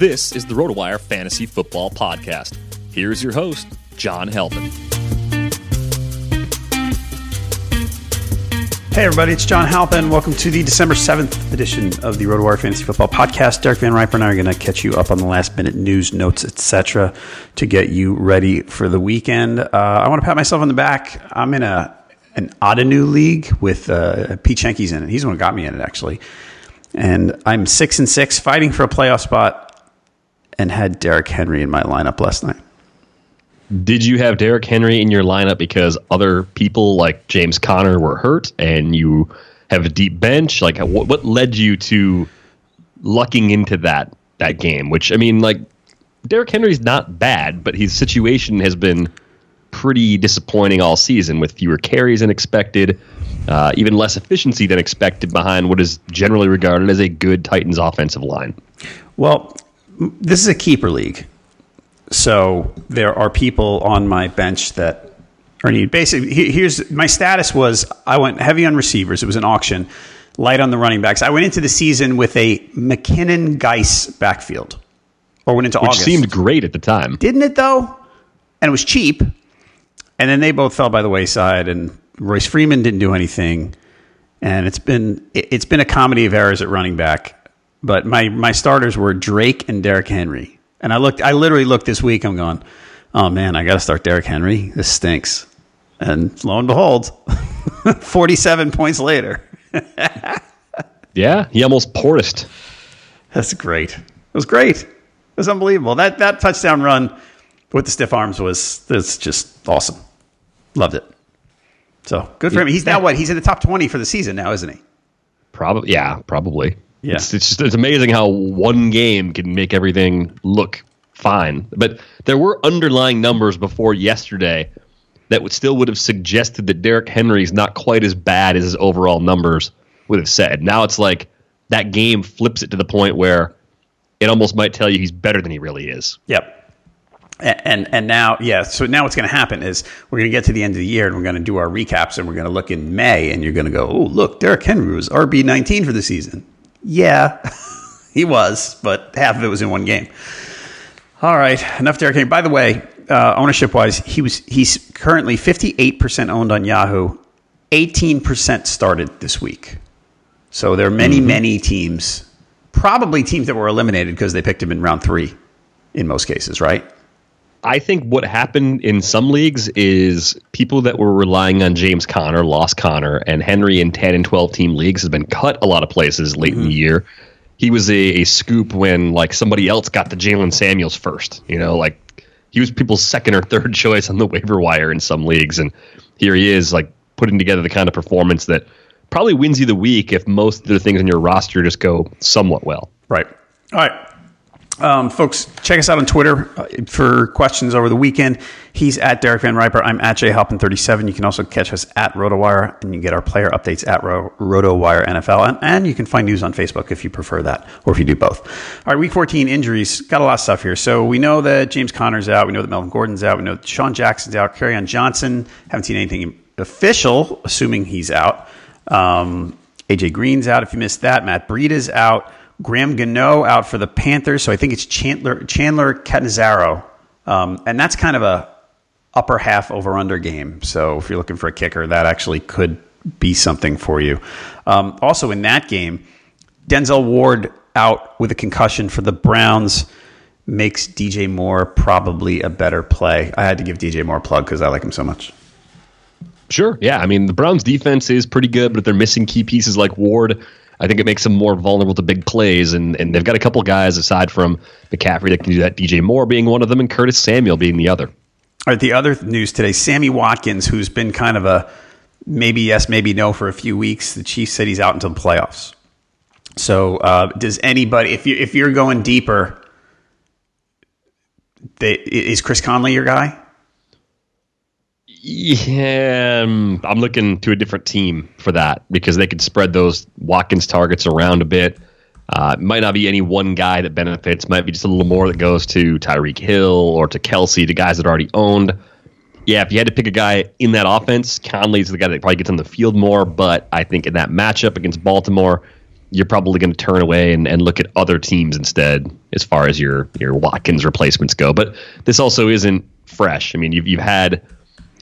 This is the RotoWire Fantasy Football Podcast. Here's your host, John Halpin. Hey, everybody, it's John Halpin. Welcome to the December 7th edition of the RotoWire Fantasy Football Podcast. Derek VanRiper and I are going to catch you up on the last minute news, notes, etc., to get you ready for the weekend. Uh, I want to pat myself on the back. I'm in a an New league with uh, Pete Schenke's in it. He's the one who got me in it, actually. And I'm six and six, fighting for a playoff spot and had Derrick Henry in my lineup last night. Did you have Derrick Henry in your lineup because other people like James Conner were hurt and you have a deep bench? Like, what, what led you to lucking into that that game? Which I mean, like, Derrick Henry's not bad, but his situation has been pretty disappointing all season with fewer carries than expected, uh, even less efficiency than expected behind what is generally regarded as a good Titans offensive line. Well, this is a keeper league. So there are people on my bench that are need. Basically, here's my status was I went heavy on receivers. It was an auction, light on the running backs. I went into the season with a McKinnon Guice backfield, or went into Which August. seemed great at the time, didn't it? Though, and it was cheap. And then they both fell by the wayside, and Royce Freeman didn't do anything. And it's been it's been a comedy of errors at running back but my my starters were Drake and Derrick Henry. And I looked I literally looked this week, I'm going, Oh man, I gotta start Derrick Henry. This stinks. And lo and behold, forty seven points later. yeah, he almost ported. That's great. It was great. It was unbelievable. That that touchdown run with the stiff arms was that's just awesome. Loved it. So good for him. He's now what? He's in the top twenty for the season now, isn't he? Probably yeah, probably. Yeah. It's, it's just it's amazing how one game can make everything look fine. But there were underlying numbers before yesterday that would still would have suggested that Derrick Henry's not quite as bad as his overall numbers would have said. Now it's like that game flips it to the point where it almost might tell you he's better than he really is. Yep. And and now, yeah. So now what's going to happen is we're going to get to the end of the year and we're going to do our recaps and we're going to look in May and you're going to go, oh look, Derrick Henry was RB 19 for the season Yeah, he was, but half of it was in one game. All right, enough Derrick Henry. By the way, uh, ownership wise, he was he's currently 58% owned on Yahoo, 18% started this week. So there are many, mm-hmm. many teams, probably teams that were eliminated because they picked him in round three in most cases, right? I think what happened in some leagues is people that were relying on James Conner lost Conner, and Henry in 10 and 12 team leagues has been cut a lot of places late mm-hmm. in the mm-hmm. year. He was a, a, scoop when like somebody else got the Jaylen Samuels first. You know, like he was people's second or third choice on the waiver wire in some leagues, and here he is like putting together the kind of performance that probably wins you the week if most of the things on your roster just go somewhat well. Right. All right. Um, folks, check us out on Twitter uh, for questions over the weekend. He's at Derek VanRiper. I'm at jhalpin37. You can also catch us at RotoWire, and you get our player updates at Ro- RotoWire NFL. And, and, you can find news on Facebook if you prefer that, or if you do both. All right, Week 14 injuries. Got a lot of stuff here. So we know that James Conner's out. We know that Melvin Gordon's out. We know that Sean Jackson's out. Kerryon Johnson. Haven't seen anything official, assuming he's out. Um, AJ Green's out. If you missed that, Matt Breida's out. Graham Gano out for the Panthers, so I think it's Chandler Chandler Catanzaro, um, and that's kind of a upper half over under game. So if you're looking for a kicker, that actually could be something for you. Um, also in that game, Denzel Ward out with a concussion for the Browns makes DJ Moore probably a better play. I had to give DJ Moore a plug because I like him so much. Sure. Yeah. I mean, the Browns defense is pretty good, but they're missing key pieces like Ward, I think it makes them more vulnerable to big plays. And, and they've got a couple guys aside from McCaffrey that can do that. DJ Moore being one of them, and Curtis Samuel being the other. All right, the other news today: Sammy Watkins, who's been kind of a maybe yes, maybe no for a few weeks. The Chiefs said he's out until the playoffs. So, uh, does anybody, if you if you're going deeper, they, is Chris Conley your guy? Yeah, um, I'm looking to a different team for that because they could spread those Watkins targets around a bit. Uh, might not be any one guy that benefits. Might be just a little more that goes to Tyreek Hill or to Kelce, to guys that are already owned. Yeah, if you had to pick a guy in that offense, Conley's the guy that probably gets on the field more. But I think in that matchup against Baltimore, you're probably going to turn away and, and look at other teams instead as far as your your Watkins replacements go. But this also isn't fresh. I mean, you've you've had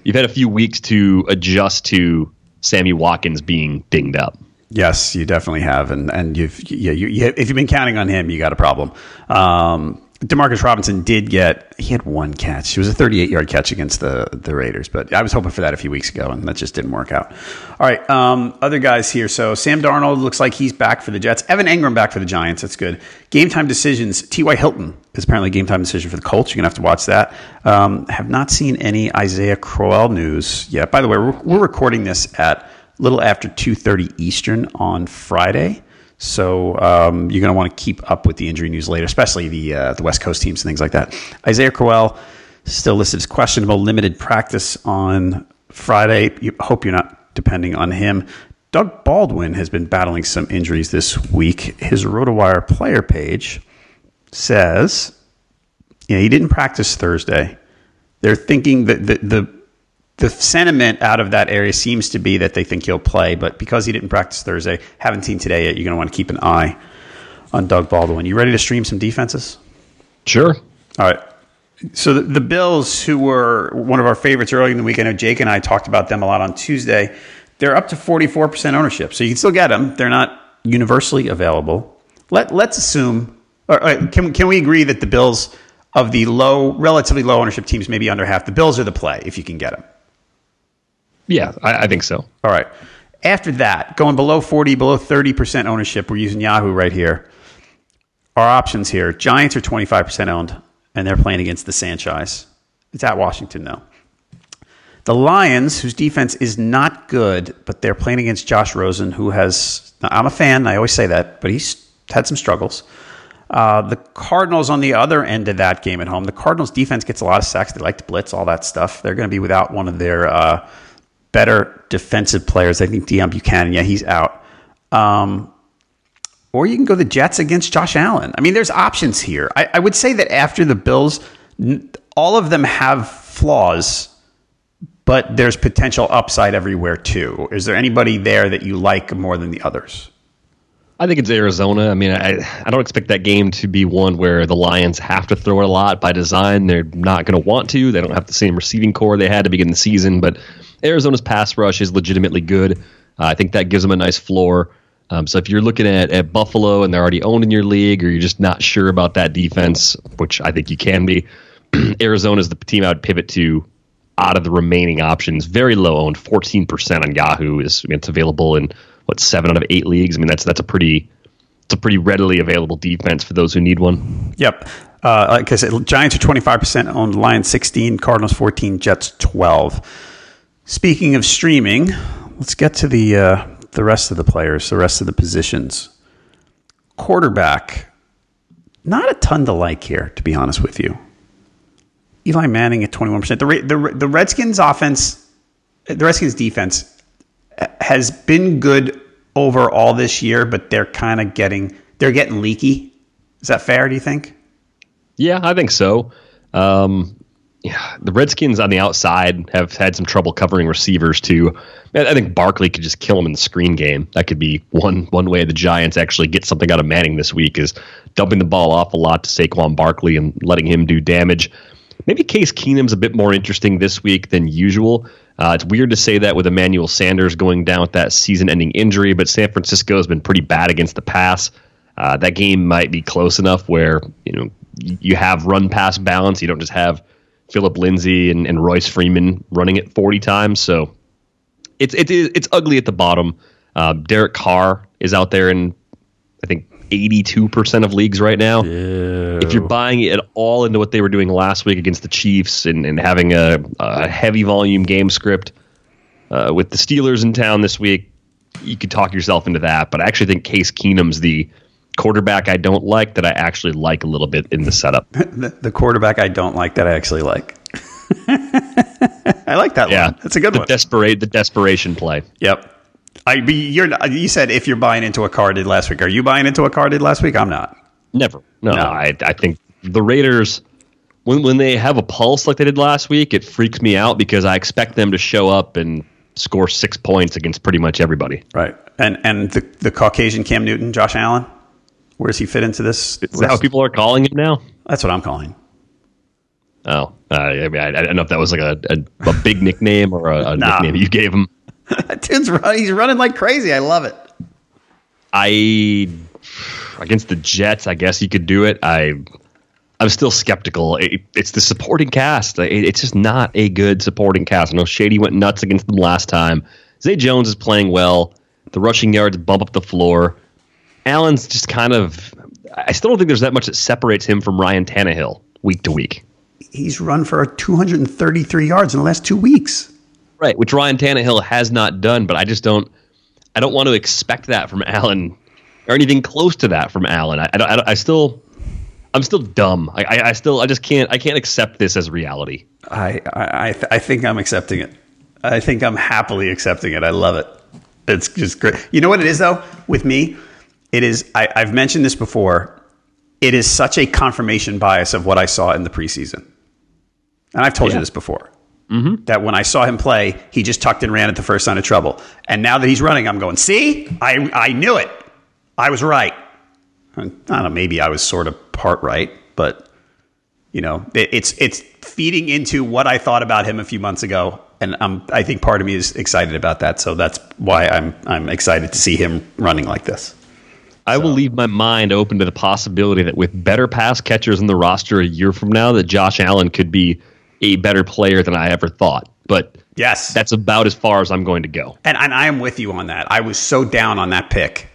you've had a few weeks to adjust to Sammy Watkins being dinged up. Yes, you definitely have, and and you've yeah, you, you, if you've been counting on him, you got a problem. Um, Demarcus Robinson did get he had one catch. It was a 38 yard catch against the the Raiders, but I was hoping for that a few weeks ago, and that just didn't work out. All right, um, other guys here. So Sam Darnold looks like he's back for the Jets. Evan Engram back for the Giants. That's good. Game time decisions. T.Y. Hilton is apparently game time decision for the Colts. You're gonna have to watch that. Um, have not seen any Isaiah Crowell news yet. By the way, we're, we're recording this at a little after 2:30 Eastern on Friday. So um, you're going to want to keep up with the injury news later, especially the uh, the West Coast teams and things like that. Isaiah Crowell still listed as questionable, limited practice on Friday. You, hope you're not depending on him. Doug Baldwin has been battling some injuries this week. His RotoWire player page says, yeah, he didn't practice Thursday. They're thinking that the, the the sentiment out of that area seems to be that they think he'll play, but because he didn't practice Thursday, haven't seen today yet, you're going to want to keep an eye on Doug Baldwin. You ready to stream some defenses? Sure. All right. So the, the Bills, who were one of our favorites early in the week, I know Jake and I talked about them a lot on Tuesday. They're up to 44% ownership, so you can still get them. They're not universally available. Let, let's assume, or, can, can we agree that the Bills of the low, relatively low ownership teams, maybe under half, the Bills are the play if you can get them? Yeah, I, I think so. All right. After that, going below 40, below 30% ownership, we're using Yahoo right here. Our options here Giants are 25% owned, and they're playing against the Sanchez. It's at Washington, though. The Lions, whose defense is not good, but they're playing against Josh Rosen, who has. I'm a fan, I always say that, but he's had some struggles. Uh, the Cardinals on the other end of that game at home. The Cardinals defense gets a lot of sacks. They like to blitz, all that stuff. They're going to be without one of their uh, better defensive players. I think Deone Bucannon, yeah, he's out. Um, or you can go the Jets against Josh Allen. I mean, there's options here. I, I would say that after the Bills, all of them have flaws, but there's potential upside everywhere too. Is there anybody there that you like more than the others? I think it's Arizona. I mean, I, I don't expect that game to be one where the Lions have to throw a lot by design. They're not going to want to. They don't have the same receiving corps they had to begin the season, but Arizona's pass rush is legitimately good. Uh, I think that gives them a nice floor. Um, so if you're looking at, at Buffalo and they're already owned in your league, or you're just not sure about that defense, which I think you can be, Arizona is the team I would pivot to out of the remaining options. Very low owned, 14% on Yahoo is it's available in what seven out of eight leagues. I mean, that's that's a pretty it's a pretty readily available defense for those who need one. Yep. Uh, like I said, Giants are 25% owned, Lions 16, Cardinals 14, Jets 12. Speaking of streaming, let's get to the uh, the rest of the players, the rest of the positions. Quarterback, not a ton to like here, to be honest with you. Eli Manning at 21%. The, the, the Redskins offense, the Redskins defense has been good overall this year, but they're kind of getting, they're getting leaky. Is that fair, do you think? Yeah, I think so. Um, yeah, the Redskins on the outside have had some trouble covering receivers too. I think Barkley could just kill them in the screen game. That could be one one way the Giants actually get something out of Manning this week is dumping the ball off a lot to Saquon Barkley and letting him do damage. Maybe Case Keenum's a bit more interesting this week than usual. Uh, it's weird to say that with Emmanuel Sanders going down with that season-ending injury, but San Francisco has been pretty bad against the pass. Uh, that game might be close enough where you know you have run-pass balance. You don't just have Phillip Lindsay and, and Royce Freeman running it 40 times. So it's it, it's ugly at the bottom. Uh, Derek Carr is out there in I think 82% of leagues right now. Ew. If you're buying it at all into what they were doing last week against the Chiefs and, and having a, a heavy volume game script uh, with the Steelers in town this week, you could talk yourself into that. But I actually think Case Keenum's the quarterback I don't like that I actually like a little bit in the setup. the, the quarterback I don't like that I actually like. I like that yeah, one. That's a good the one. Desperate, the desperation play. Yep. I be you're you said if you're buying into a Carr did last week. Are you buying into a Carr did last week? I'm not. Never. No, no. I I think the Raiders when when they have a pulse like they did last week, it freaks me out because I expect them to show up and score six points against pretty much everybody. Right. And and the the Caucasian Cam Newton, Josh Allen, where does he fit into this? Is that how people are calling him now? That's what I'm calling. Oh, uh, I mean, I, I, don't know if that was like a, a, a big nickname or a, a nah. nickname you gave him. Dude's running, he's running like crazy. I love it. I against the Jets, I guess you could do it. I I'm still skeptical. It, it's the supporting cast. It, it's just not a good supporting cast. I know Shady went nuts against them last time. Zay Jones is playing well. The rushing yards bump up the floor. Allen's just kind of. I still don't think there's that much that separates him from Ryan Tannehill week to week. He's run for 233 yards in the last two weeks. Right, which Ryan Tannehill has not done, but I just don't. I don't want to expect that from Allen, or anything close to that from Allen. I, I, I still, I'm still dumb. I, I, I, still, I just can't, I can't accept this as reality. I, I, I think I'm accepting it. I think I'm happily accepting it. I love it. It's just great. You know what it is though? With me, it is. I, I've mentioned this before. It is such a confirmation bias of what I saw in the preseason, and I've told yeah. you this before. Mm-hmm. That when I saw him play, he just tucked and ran at the first sign of trouble. And now that he's running, I'm going, see, I, I knew it. I was right. I don't know, maybe I was sort of part right, but you know, it, it's it's feeding into what I thought about him a few months ago, and I'm, I think part of me is excited about that. So that's why I'm I'm excited to see him running like this. I will leave my mind open to the possibility that with better pass catchers in the roster a year from now, that Josh Allen could be a better player than I ever thought. But yes, that's about as far as I'm going to go. And, and I am with you on that. I was so down on that pick,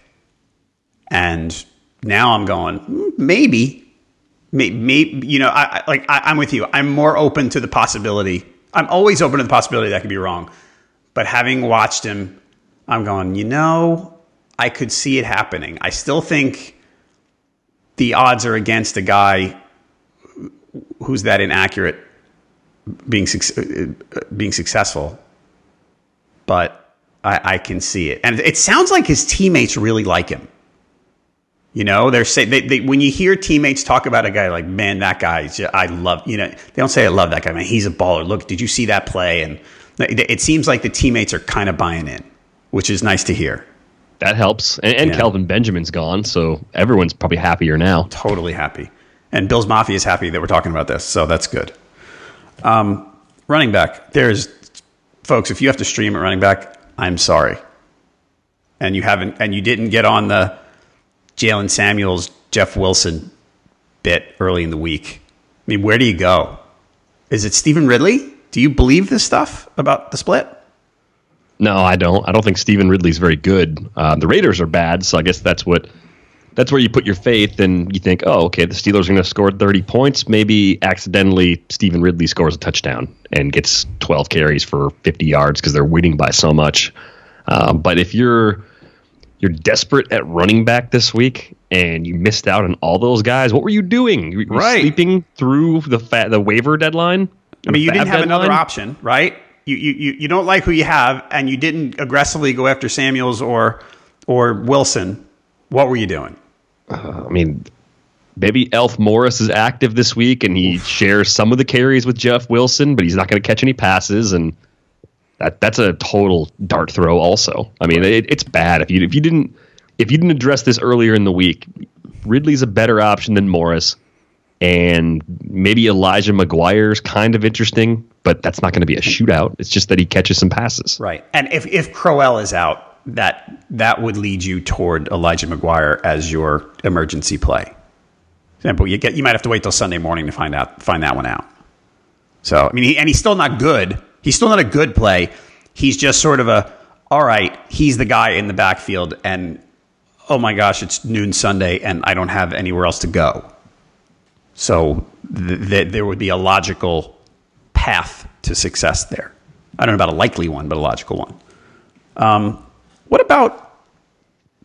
and now I'm going hmm, maybe, maybe, maybe you know, I, I like I, am with you. I'm more open to the possibility. I'm always open to the possibility that I could be wrong. But having watched him, I'm going. You know, I could see it happening. I still think the odds are against a guy who's that inaccurate being uh, uh, being successful, but I, I, can see it, and it sounds like his teammates really like him. You know, they're saying they, they, when you hear teammates talk about a guy like, man, that guy, I love. You know, they don't say I love that guy, man. He's a baller. Look, did you see that play? And it seems like the teammates are kind of buying in, which is nice to hear. That helps. And, and Yeah. Kelvin Benjamin's gone, so everyone's probably happier now. totally happy. And Bills Mafia is happy that we're talking about this, so that's good. Um, running back, there's folks. If you have to stream at running back, I'm sorry, and you haven't, and you didn't get on the Jaylen Samuels, Jeff Wilson bit early in the week. I mean, where do you go? Is it Stevan Ridley? Do you believe this stuff about the split? No, I don't. I don't think Stevan Ridley's very good. Uh, the Raiders are bad, so I guess that's what that's where you put your faith and you think, oh, okay, the Steelers are going to score 30 points. Maybe accidentally Stevan Ridley scores a touchdown and gets 12 carries for 50 yards because they're winning by so much. Um, but if you're you're desperate at running back this week and you missed out on all those guys, what were you doing? You were Right. sleeping through the fa- the waiver deadline. I mean, you didn't have another option, right? You, you, you, you don't like who you have, and you didn't aggressively go after Samuels or or Wilson. What were you doing? Uh, I mean, maybe Alf Morris is active this week and he shares some of the carries with Jeff Wilson, but he's not going to catch any passes, and that that's a total dart throw. Also, I mean, it, it's bad if you if you didn't if you didn't address this earlier in the week. Ridley's a better option than Morris, and maybe Elijah McGuire's kind of interesting, but that's not going to be a shootout. It's just that he catches some passes. Right. And if if Crowell is out, that that would lead you toward Elijah McGuire as your emergency play. Example, you get you might have to wait till Sunday morning to find out find that one out. So I mean, he, and he's still not good. He's still not a good play. He's just sort of a all right. He's the guy in the backfield, and oh my gosh, it's noon Sunday, and I don't have anywhere else to go. So th- th- there would be a logical path to success there. I don't know about a likely one, but a logical one. Um, what about,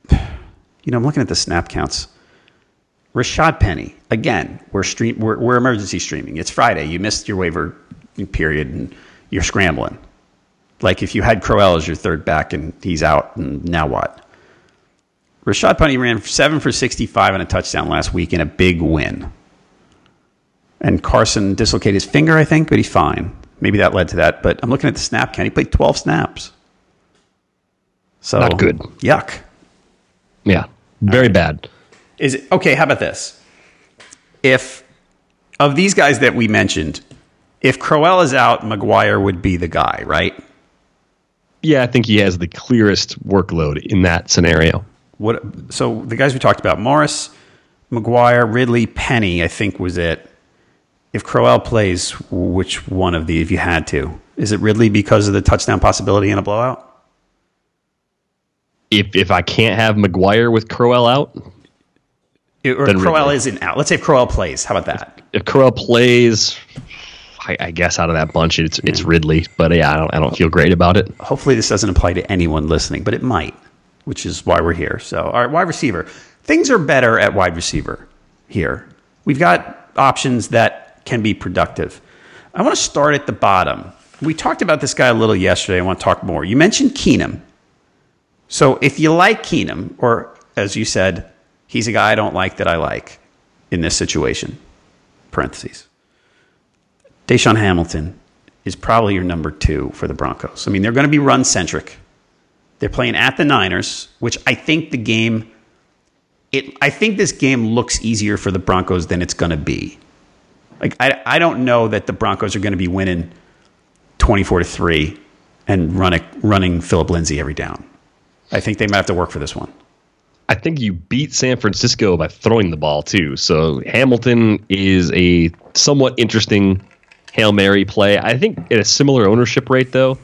you know, I'm looking at the snap counts. Rashaad Penny, again, we're, stream, we're, we're emergency streaming. It's Friday. You missed your waiver period and you're scrambling. Like if you had Crowell as your third back and he's out, and now what? Rashaad Penny ran seven for 65 and a touchdown last week in a big win. And Carson dislocated his finger, I think, but he's fine. Maybe that led to that. But I'm looking at the snap count. He played 12 snaps. So Not good. Yuck. Yeah, very bad. Is it okay? How about this? If of these guys that we mentioned, if Crowell is out, McGuire would be the guy, right? Yeah, I think he has the clearest workload in that scenario. What? So the guys we talked about: Morris, McGuire, Ridley, Penny. I think was it. If Crowell plays, which one of these? If you had to, is it Ridley because of the touchdown possibility in a blowout? If if I can't have McGuire with Crowell out, It- or Then Crowell isn't out. Let's say if Crowell plays. How about that? if Crowell plays, I, I guess out of that bunch, it's it's Ridley. But yeah, I don't I don't feel great about it. Hopefully, this doesn't apply to anyone listening, but it might, which is why we're here. So, all right, wide receiver. Things are better at wide receiver here. We've got options that can be productive. I want to start at the bottom. We talked about this guy a little yesterday. I want to talk more. You mentioned Keenum. So, if you like Keenum, or as you said, he's a guy I don't like that I like in this situation, parentheses. DaeSean Hamilton is probably your number two for the Broncos. I mean, they're going to be run centric. They're playing at the Niners, which I think the game. It, I think this game looks easier for the Broncos than it's going to be. Like I, I don't know that the Broncos are going to be winning twenty four to three and running running Phillip Lindsay every down. I think they might have to work for this one. I think you beat San Francisco by throwing the ball too. So Hamilton is a somewhat interesting hail mary play. I think at a similar ownership rate though.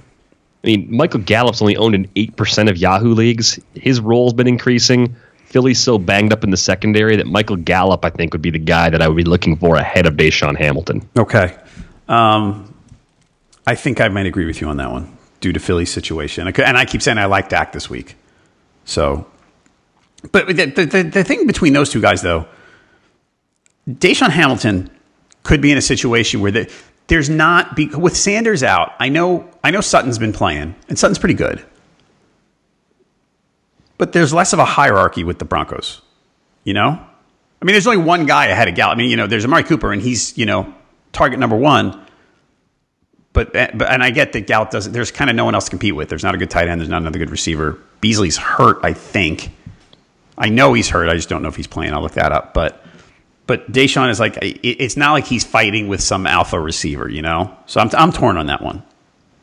I mean, Michael Gallup's only owned in eight percent of Yahoo leagues. His role's been increasing. Philly's so banged up in the secondary that Michael Gallup, I think, would be the guy that I would be looking for ahead of DaeSean Hamilton. Okay. Um, I think I might agree with you on that one due to Philly's situation. And I keep saying I like Dak this week. So, but the, the, the, thing between those two guys, though, DaeSean Hamilton could be in a situation where the, there's not with Sanders out. I know I know Sutton's been playing, and Sutton's pretty good, but there's less of a hierarchy with the Broncos. You know, I mean, there's only one guy ahead of Gallup. I mean, you know, there's Amari Cooper, and he's you know target number one. But, but and I get that Gallup doesn't. There's kind of no one else to compete with. There's not a good tight end. There's not another good receiver. Beasley's hurt, I think. I know he's hurt. I just don't know if he's playing. I'll look that up. But but DaeSean is like it's not like he's fighting with some alpha receiver, you know. So I'm I'm torn on that one.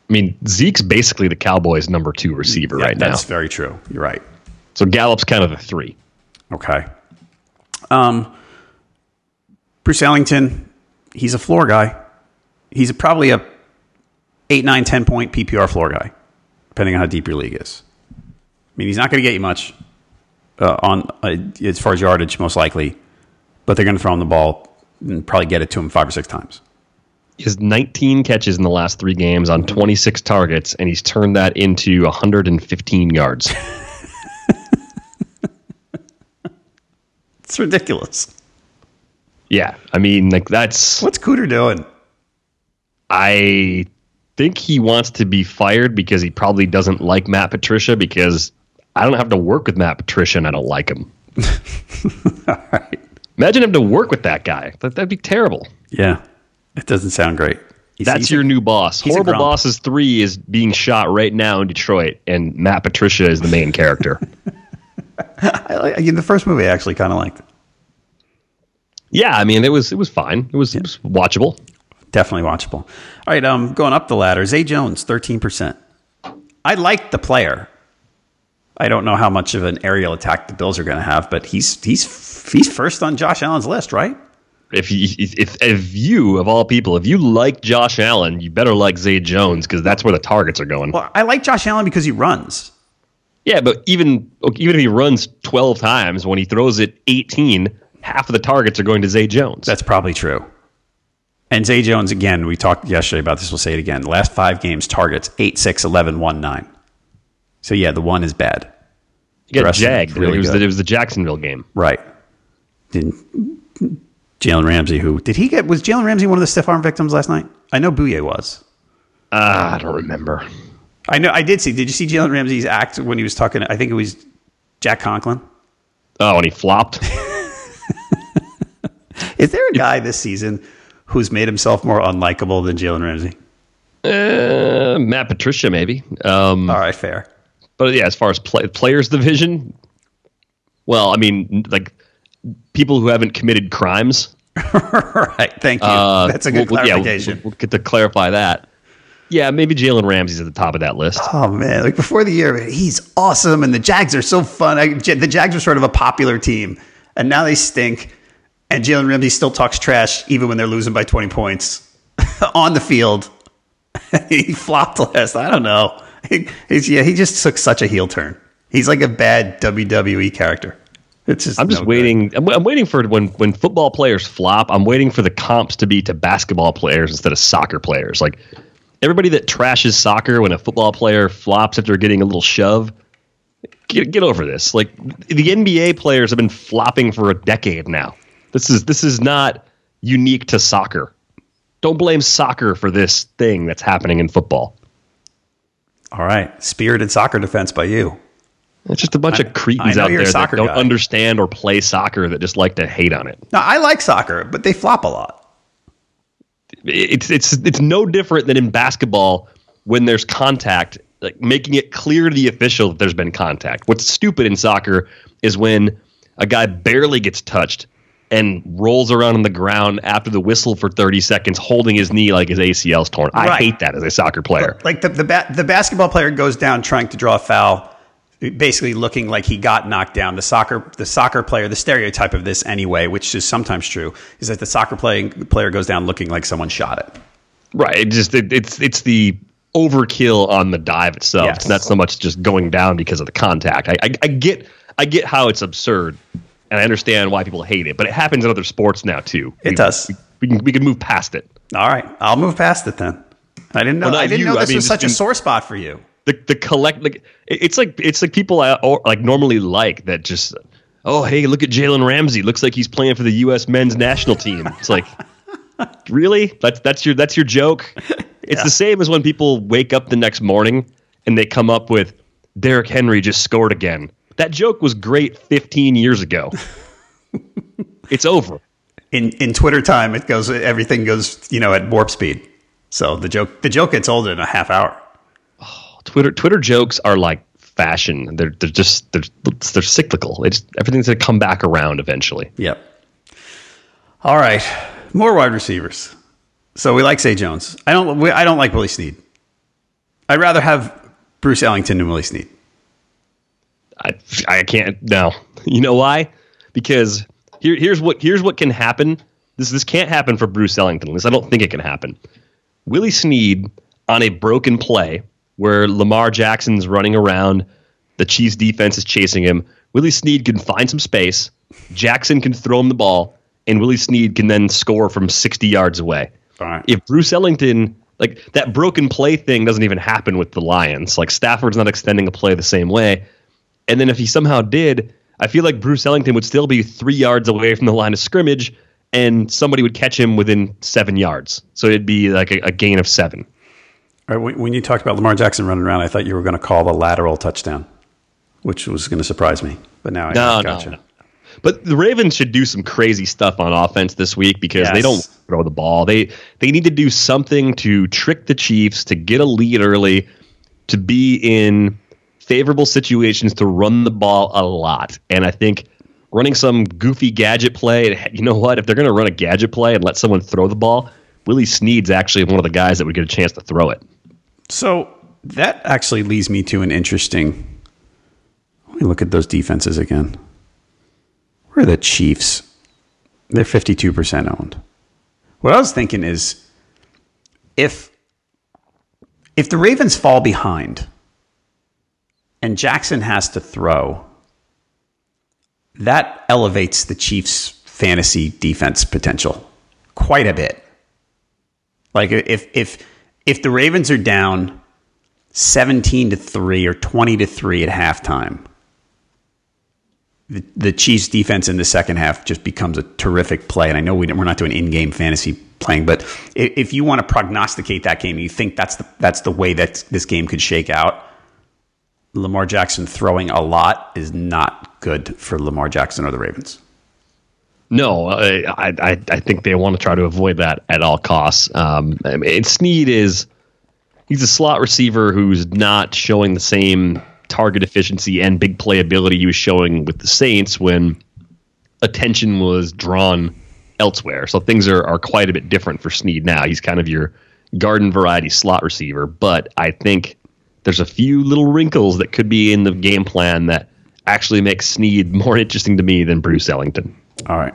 I mean, Zeke's basically the Cowboys' number two receiver Yeah, right now. that's very true. You're right. So Gallup's kind of the three. Okay. Um, Bruce Ellington, he's a floor guy. He's probably a 8, 9, 10 point PPR floor guy, depending on how deep your league is. I mean, he's not going to get you much uh, on uh, as far as yardage, most likely, but they're going to throw him the ball and probably get it to him five or six times. He has 19 catches in the last three games on 26 targets, and he's turned that into 115 yards. It's ridiculous. yeah, I mean, like that's. What's Cooter doing? I think he wants to be fired because he probably doesn't like Matt Patricia because I don't have to work with Matt Patricia and I don't like him. All right. Imagine having to work with that guy. That, that'd be terrible. Yeah, it doesn't sound great. He's- That's he's your a- new boss. Horrible. Bosses 3 is being shot right now in Detroit, and Matt Patricia is the main character. I, like- again, the first movie I actually kind of liked. yeah, I mean, it was it was fine. It was, it was watchable. Definitely watchable. All right, um, going up the ladder, Zay Jones, thirteen percent. I like the player. I don't know how much of an aerial attack the Bills are going to have, but he's he's he's first on Josh Allen's list, right? If you, if if you of all people, if you like Josh Allen, you better like Zay Jones because that's where the targets are going. Well, I like Josh Allen because he runs. Yeah, but even even if he runs twelve times, when he throws it eighteen, half of the targets are going to Zay Jones. That's probably true. And Zay Jones, again, we talked yesterday about this. We'll say it again. The last five games, targets 8, 6, 11, 1, 9. So, yeah, the one is bad. you got jagged. really it was good. the, it was the Jacksonville game. Right. Didn't Jalen Ramsey, who did he get? Was Jalen Ramsey one of the stiff arm victims last night? I know Bouye was. Ah, I don't remember. I know. I did see. Did you see Jalen Ramsey's act when he was talking? I think it was Jack Conklin. Oh, and he flopped. Is there a guy this season who's made himself more unlikable than Jalen Ramsey? uh, Matt Patricia, maybe. Um, All right, fair. But yeah, as far as play, players division, well, I mean, like people who haven't committed crimes. right. Thank you. Uh, That's a good we'll- yeah, we'll- clarification. we'll, get to clarify that. Yeah, maybe Jalen Ramsey's at the top of that list. Oh man! Like before the year, he's awesome, and the Jags are so fun. I, the Jags are sort of a popular team, and now they stink. And Jalen Ramsey still talks trash even when they're losing by twenty points on the field. he flopped last. I don't know. He, yeah, he just took such a heel turn. He's like a bad WWE character. It's just I'm just no waiting. I'm, I'm waiting for when when football players flop. I'm waiting for the comps to be to basketball players instead of soccer players. Like everybody that trashes soccer when a football player flops after getting a little shove. Get, get over this. Like the NBA players have been flopping for a decade now. This is this is not unique to soccer. Don't blame soccer for this thing that's happening in football. All right, spirited soccer defense by you. It's just a bunch I- of cretins out there that don't guy. understand or play soccer that just like to hate on it. Now I like soccer, but they flop a lot. it's it's it's no different than in basketball when there's contact, like making it clear to the official that there's been contact. What's stupid in soccer is when a guy barely gets touched and rolls around on the ground after the whistle for 30 seconds, holding his knee like his ACL's torn. I Right. hate that as a soccer player. Like the the, ba- the basketball player goes down trying to draw a foul, basically looking like he got knocked down. The soccer the soccer player, the stereotype of this anyway, which is sometimes true, is that the soccer playing player goes down looking like someone shot it. Right. It just it, it's it's the overkill on the dive itself. Yes. It's not so much just going down because of the contact. I, I, I get I get how it's absurd, and I understand why people hate it. But it happens in other sports now too. It We- does. We, we can we can move past it. All right, I'll move past it then. I didn't know. Well, I didn't you, know I this mean, was such a sore spot for you. The the collect like it's like it's like people I or, like normally like that just. Oh hey, look at Jalen Ramsey. Looks like he's playing for the U.S. men's national team. It's like, really? That's that's your that's your joke. It's the same as when people wake up the next morning and they come up with Derrick Henry just scored again. That joke was great 15 years ago. it's over. In in Twitter time, it goes everything goes you know at warp speed. So the joke the joke gets older in a half hour. Oh, Twitter Twitter jokes are like fashion. They're they're just they're they're cyclical. Just everything's gonna come back around eventually. Yep. All right, more wide receivers. So we like Zay Jones. I don't. We, I don't like Willie Snead. I'd rather have Bruce Ellington than Willie Snead. I I can't no. You know why? Because here here's what here's what can happen. This this can't happen for Bruce Ellington. At least I don't think it can happen. Willie Snead on a broken play where Lamar Jackson's running around, the Chiefs defense is chasing him. Willie Snead can find some space. Jackson can throw him the ball, and Willie Snead can then score from 60 yards away. Right. If Bruce Ellington, like that broken play thing doesn't even happen with the Lions. Like Stafford's not extending a play the same way. And then if he somehow did, I feel like Bruce Ellington would still be three yards away from the line of scrimmage, and somebody would catch him within seven yards. So it'd be like a, a gain of seven. All right, when- you talked about Lamar Jackson running around, I thought you were going to call the lateral touchdown, which was going to surprise me. But now I No, gotcha. no, no. But the Ravens should do some crazy stuff on offense this week because they don't throw the ball. They they need to do something to trick the Chiefs to get a lead early, to be in favorable situations to run the ball a lot. And I think running some goofy gadget play, you know what? If they're going to run a gadget play and let someone throw the ball, Willie Snead's actually one of the guys that would get a chance to throw it. So that actually leads me to an interesting. Let me look at those defenses again. Where are the Chiefs? They're 52% owned. What I was thinking is if if the Ravens fall behind and Jackson has to throw, that elevates the Chiefs' fantasy defense potential quite a bit. Like if if if the Ravens are down 17 to 3 or 20 to 3 at halftime, the, the Chiefs defense in the second half just becomes a terrific play. And I know we, we're not doing in-game fantasy playing, but if, you want to prognosticate that game, you think that's the, that's the way that this game could shake out. Lamar Jackson throwing a lot is not good for Lamar Jackson or the Ravens. No, I, I, I think they want to try to avoid that at all costs. Um, I mean, Snead is he's a slot receiver who's not showing the same target efficiency and big playability he was showing with the Saints when attention was drawn elsewhere. So things are, are quite a bit different for Snead now. He's kind of your garden variety slot receiver, but I think there's a few little wrinkles that could be in the game plan that actually make Snead more interesting to me than Bruce Ellington. All right.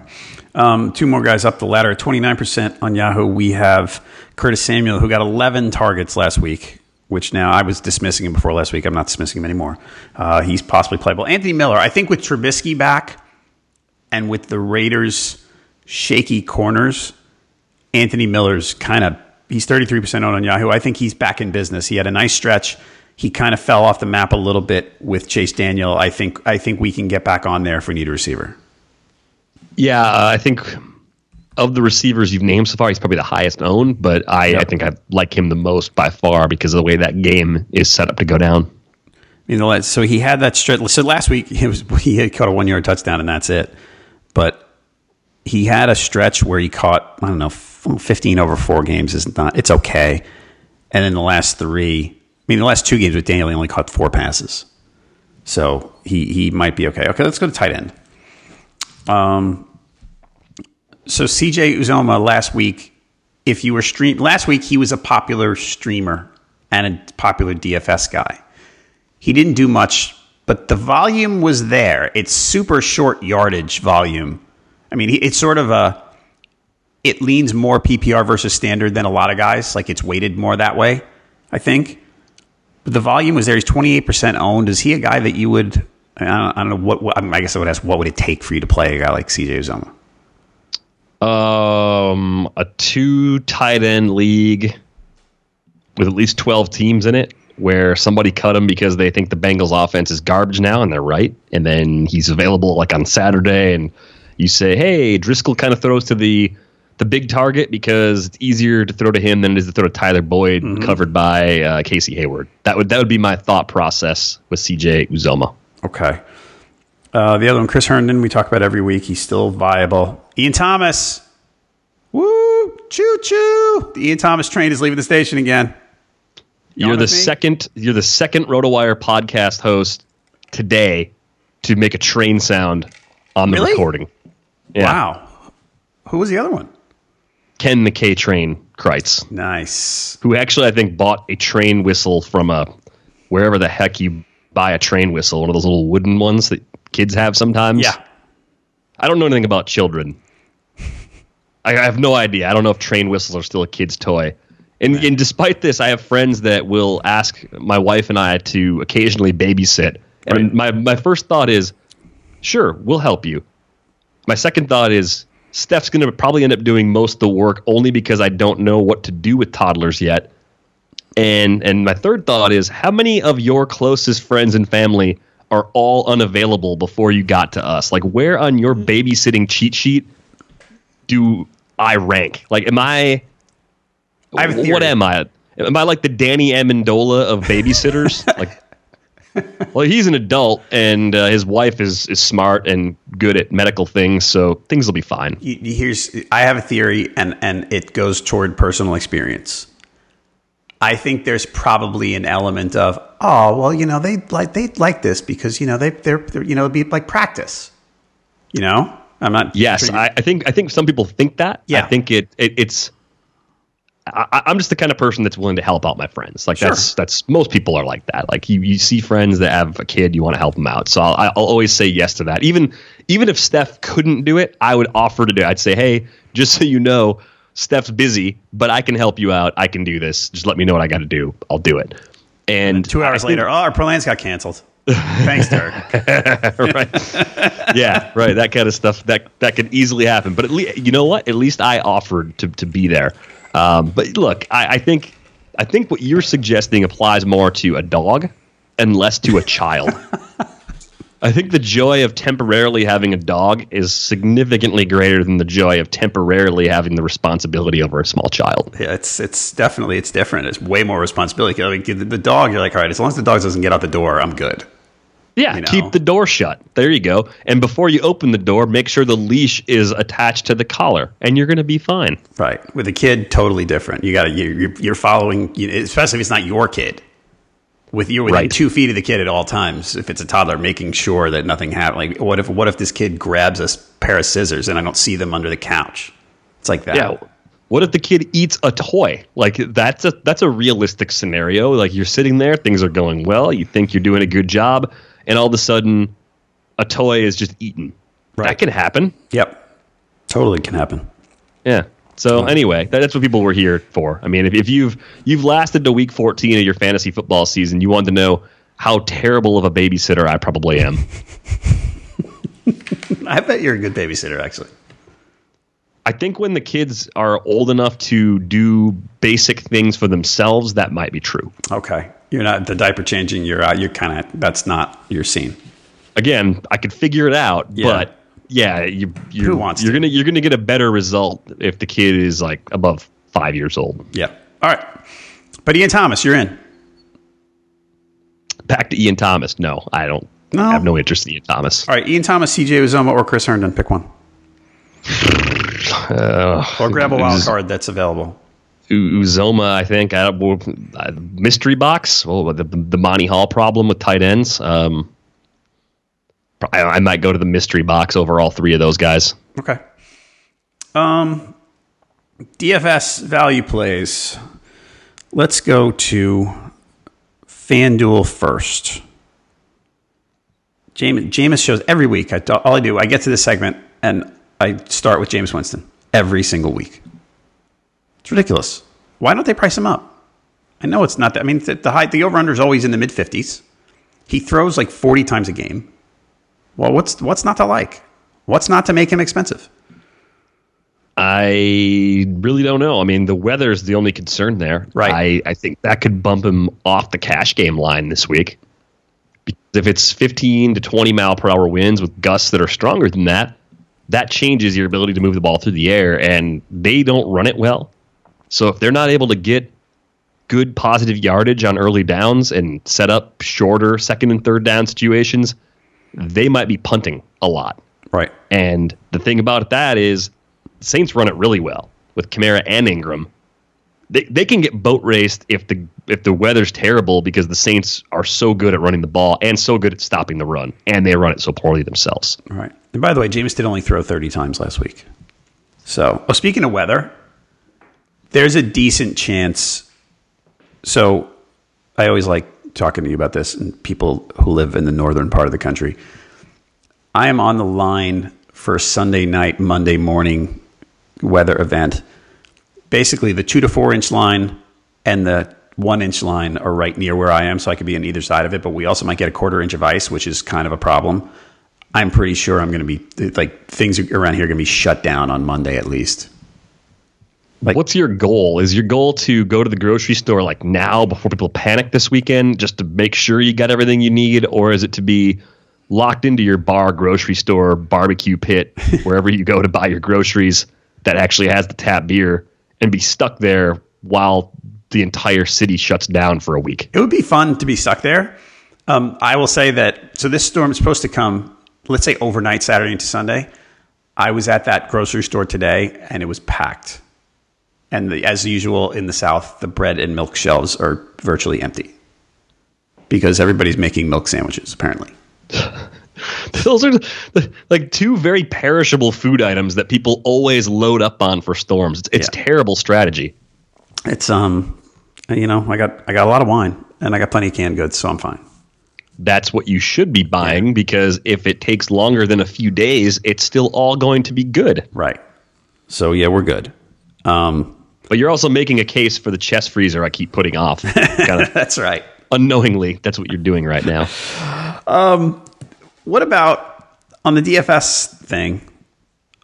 Um, two more guys up the ladder. 29% on Yahoo. We have Curtis Samuel, who got 11 targets last week, which now I was dismissing him before last week. I'm not dismissing him anymore. Uh, he's possibly playable. Anthony Miller, I think with Trubisky back and with the Raiders' shaky corners, Anthony Miller's kind of, he's 33% owned on Yahoo. I think he's back in business. He had a nice stretch. He kind of fell off the map a little bit with Chase Daniel. I think I think we can get back on there if we need a receiver. Yeah, uh, I think of the receivers you've named so far, he's probably the highest owned, but I, I think I like him the most by far because of the way that game is set up to go down. You know, so he had that stretch. So last week he was he had caught a one yard touchdown and that's it. But he had a stretch where he caught I don't know fifteen over four games is not it's okay. And in the last three, mean the last two games with Daniel, he only caught four passes. So he he might be okay. Okay, let's go to tight end. Um. So CJ Uzomah last week, if you were stream last week, he was a popular streamer and a popular DFS guy. He didn't do much, but the volume was there. It's super short yardage volume. I mean, it's sort of a it leans more PPR versus standard than a lot of guys. Like it's weighted more that way, I think. The volume was there. He's twenty eight percent owned. Is he a guy that you would? I don't, I don't know what, what. I, I guess I would ask, what would it take for you to play a guy like CJ Uzomah? Um, a two tight end league with at least 12 teams in it where somebody cut him because they think the Bengals offense is garbage now and they're right. And then he's available like on Saturday and you say, "Hey, Driskel kind of throws to the the big target because it's easier to throw to him than it is to throw to Tyler Boyd covered by uh, Casey Hayward." That would that would be my thought process with CJ Uzomah. Okay. Uh, the other one, Chris Herndon, we talk about every week. He's still viable. Ian Thomas. Woo! choo choo. The Ian Thomas train is leaving the station again. You're the second. You're the second RotoWire podcast host today to make a train sound on the Really? recording. Yeah. Wow. Who was the other one? Ken the K Train Kreitz, Nice. who actually I think bought a train whistle from a wherever the heck you buy a train whistle, one of those little wooden ones that kids have sometimes. Yeah. I don't know anything about children. I I have no idea. I don't know if train whistles are still a kid's toy. And, and despite this, I have friends that will ask my wife and I to occasionally babysit. And my, my first thought is, sure, we'll help you. My second thought is, Steph's going to probably end up doing most of the work only because I don't know what to do with toddlers yet. And and my third thought is, how many of your closest friends and family are all unavailable before you got to us? Like, where on your babysitting cheat sheet do I rank? Like, am I? I what am I? Am I like the Danny Amendola of babysitters? like, well, he's an adult, and uh, his wife is is smart and good at medical things, so things will be fine. Here's I have a theory, and and it goes toward personal experience. I think there's probably an element of oh well, you know they like they like this because you know they they're, they're you know it'd be like practice. You know, I'm not. Yes, I, I think I think some people think that. Yeah. I think it, it it's. I, I'm just the kind of person that's willing to help out my friends. Like Sure. that's that's most people are like that. Like you, you see friends that have a kid, you want to help them out. So I'll, I'll always say yes to that. Even even if Steph couldn't do it, I would offer to do. it. I'd say, hey, just so you know, Steph's busy, but I can help you out. I can do this. Just let me know what I got to do. I'll do it. And two hours I think- later, oh, our plans got canceled. Thanks, Derek. right. yeah, right. That kind of stuff that that could easily happen. But at least you know what? At least I offered to to be there. Um, but look, I, I think I think what you're suggesting applies more to a dog and less to a child. I think the joy of temporarily having a dog is significantly greater than the joy of temporarily having the responsibility over a small child. Yeah, it's it's definitely it's different. It's way more responsibility. Like the, the dog, you're like, all right, as long as the dog doesn't get out the door, I'm good. Yeah, you know. keep the door shut. There you go. And before you open the door, make sure the leash is attached to the collar, and you're going to be fine. Right. With a kid, totally different. You got to you're, you're following, you especially if it's not your kid. With you're within Right. two feet of the kid at all times. If it's a toddler, making sure that nothing happens. Like, what if what if this kid grabs a pair of scissors and I don't see them under the couch? It's like that. Yeah. What if the kid eats a toy? Like that's a that's a realistic scenario. Like you're sitting there, things are going well, you think you're doing a good job, and all of a sudden, a toy is just eaten. Right. That can happen. Yep. Totally can happen. Yeah. So anyway, that, that's what people were here for. I mean, if, if you've you've lasted to week 14 of your fantasy football season, you want to know how terrible of a babysitter I probably am. I bet you're a good babysitter, actually. I think when the kids are old enough to do basic things for themselves, that might be true. Okay. You're not the diaper changing. You're out. You're kind of that's not your scene. again, I could figure it out, Yeah. but yeah, you you're, Who wants you're to? gonna you're gonna get a better result if the kid is like above five years old. Yeah. All right. But Ian Thomas, you're in. Back to Ian Thomas. No, I don't. No. I have no interest in Ian Thomas. All right. Ian Thomas, CJ Uzomah, or Chris Herndon. Pick one. or grab a wild card that's available. Uzomah, I think. I, don't- uh, mystery box. Oh, the, the Monty Hall problem with tight ends. Um, I, I might go to the mystery box over all three of those guys. Okay. Um, DFS value plays. Let's go to FanDuel first. James, Jameis shows every week. I, all I do, I get to this segment and I start with Jameis Winston every single week. It's ridiculous. Why don't they price him up? I know it's not that. I mean, the, the high, the over under is always in the mid fifties. He throws like forty times a game. Well, what's what's not to like? What's not to make him expensive? I really don't know. I mean, the weather is the only concern there. Right. I, I think that could bump him off the cash game line this week. Because if it's 15 to 20 mile per hour winds with gusts that are stronger than that, that changes your ability to move the ball through the air, and they don't run it well. So if they're not able to get good positive yardage on early downs and set up shorter second and third down situations, they might be punting a lot. Right. And the thing about that is, Saints run it really well. with Kamara and Ingram. They, they can get boat raced if the if the weather's terrible because the Saints are so good at running the ball and so good at stopping the run, and they run it so poorly themselves. Right. And by the way, Jameis did only throw 30 times last week. So, oh, speaking of weather, there's a decent chance. So, I always like talking to you about this and people who live in the northern part of the country. I am on the line for Sunday night, Monday morning weather event. Basically, the two to four inch line and the one inch line are right near where I am, so I could be on either side of it. But we also might get a quarter inch of ice, which is kind of a problem. I'm pretty sure I'm going to be like things around here are going to be shut down on Monday at least. Like, What's your goal? Is your goal to go to the grocery store like now before people panic this weekend just to make sure you got everything you need? Or is it to be locked into your bar, grocery store, barbecue pit, wherever you go to buy your groceries that actually has the tap beer and be stuck there while the entire city shuts down for a week? It would be fun to be stuck there. Um, I will say that, so this storm is supposed to come, let's say overnight, Saturday into Sunday. I was at that grocery store today and it was packed and the, as usual in the South, the bread and milk shelves are virtually empty because everybody's making milk sandwiches, apparently. Those are like two very perishable food items that people always load up on for storms. It's, it's yeah. terrible strategy. It's um, you know, I got I got a lot of wine and I got plenty of canned goods, so I'm fine. That's what you should be buying yeah. because if it takes longer than a few days, it's still all going to be good. Right. So yeah, we're good. Um, but you're also making a case for the chest freezer I keep putting off. that's right. Unknowingly, that's what you're doing right now. Um, what about on the DFS thing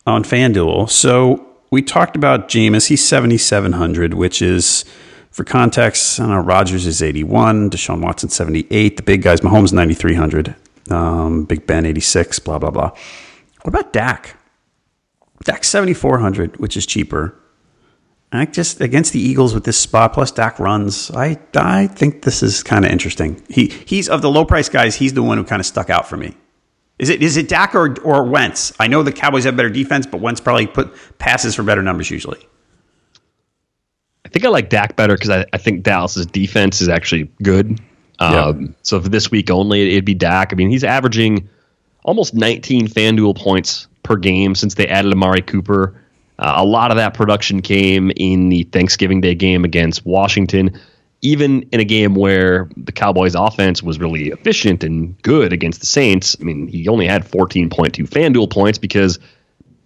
on FanDuel? So we talked about Jameis. He's 7,700, which is, for context, I know, Rodgers is 81, Deshaun Watson 78, the big guys, Mahomes 9,300, um, Big Ben 86, blah, blah, blah. What about Dak? Dak 7,400, which is cheaper. I just against the Eagles with this spot plus Dak runs. I I think this is kind of interesting. He he's of the low price guys. He's the one who kind of stuck out for me. Is it is it Dak or or Wentz? I know the Cowboys have better defense, but Wentz probably put passes for better numbers usually. I think I like Dak better because I, I think Dallas's defense is actually good. Um, So for this week only, it'd be Dak. I mean, he's averaging almost 19 FanDuel points per game since they added Amari Cooper. Uh, a lot of that production came in the Thanksgiving Day game against Washington. Even in a game where the Cowboys' offense was really efficient and good against the Saints, I mean, he only had 14.2 FanDuel points because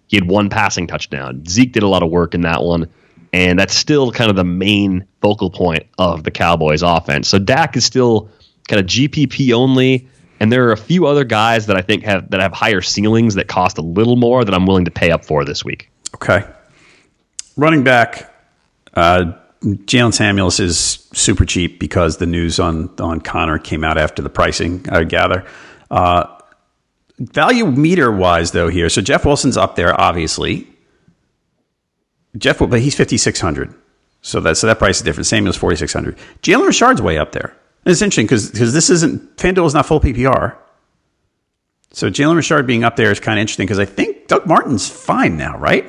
he had one passing touchdown. Zeke did a lot of work in that one, and that's still kind of the main focal point of the Cowboys' offense. So Dak is still kind of GPP only, and there are a few other guys that I think have that have higher ceilings that cost a little more that I'm willing to pay up for this week. Okay. Running back, uh, Jaylen Samuels is super cheap because the news on on Conner came out after the pricing. I gather. Uh, value meter wise, though, here, so Jeff Wilson's up there, obviously. Jeff, but he's fifty six hundred, so that so that price is different. Samuels forty six hundred. Jalen Richard's way up there. And it's interesting because this isn't FanDuel is not full PPR. So Jalen Richard being up there is kind of interesting because I think Doug Martin's fine now, right?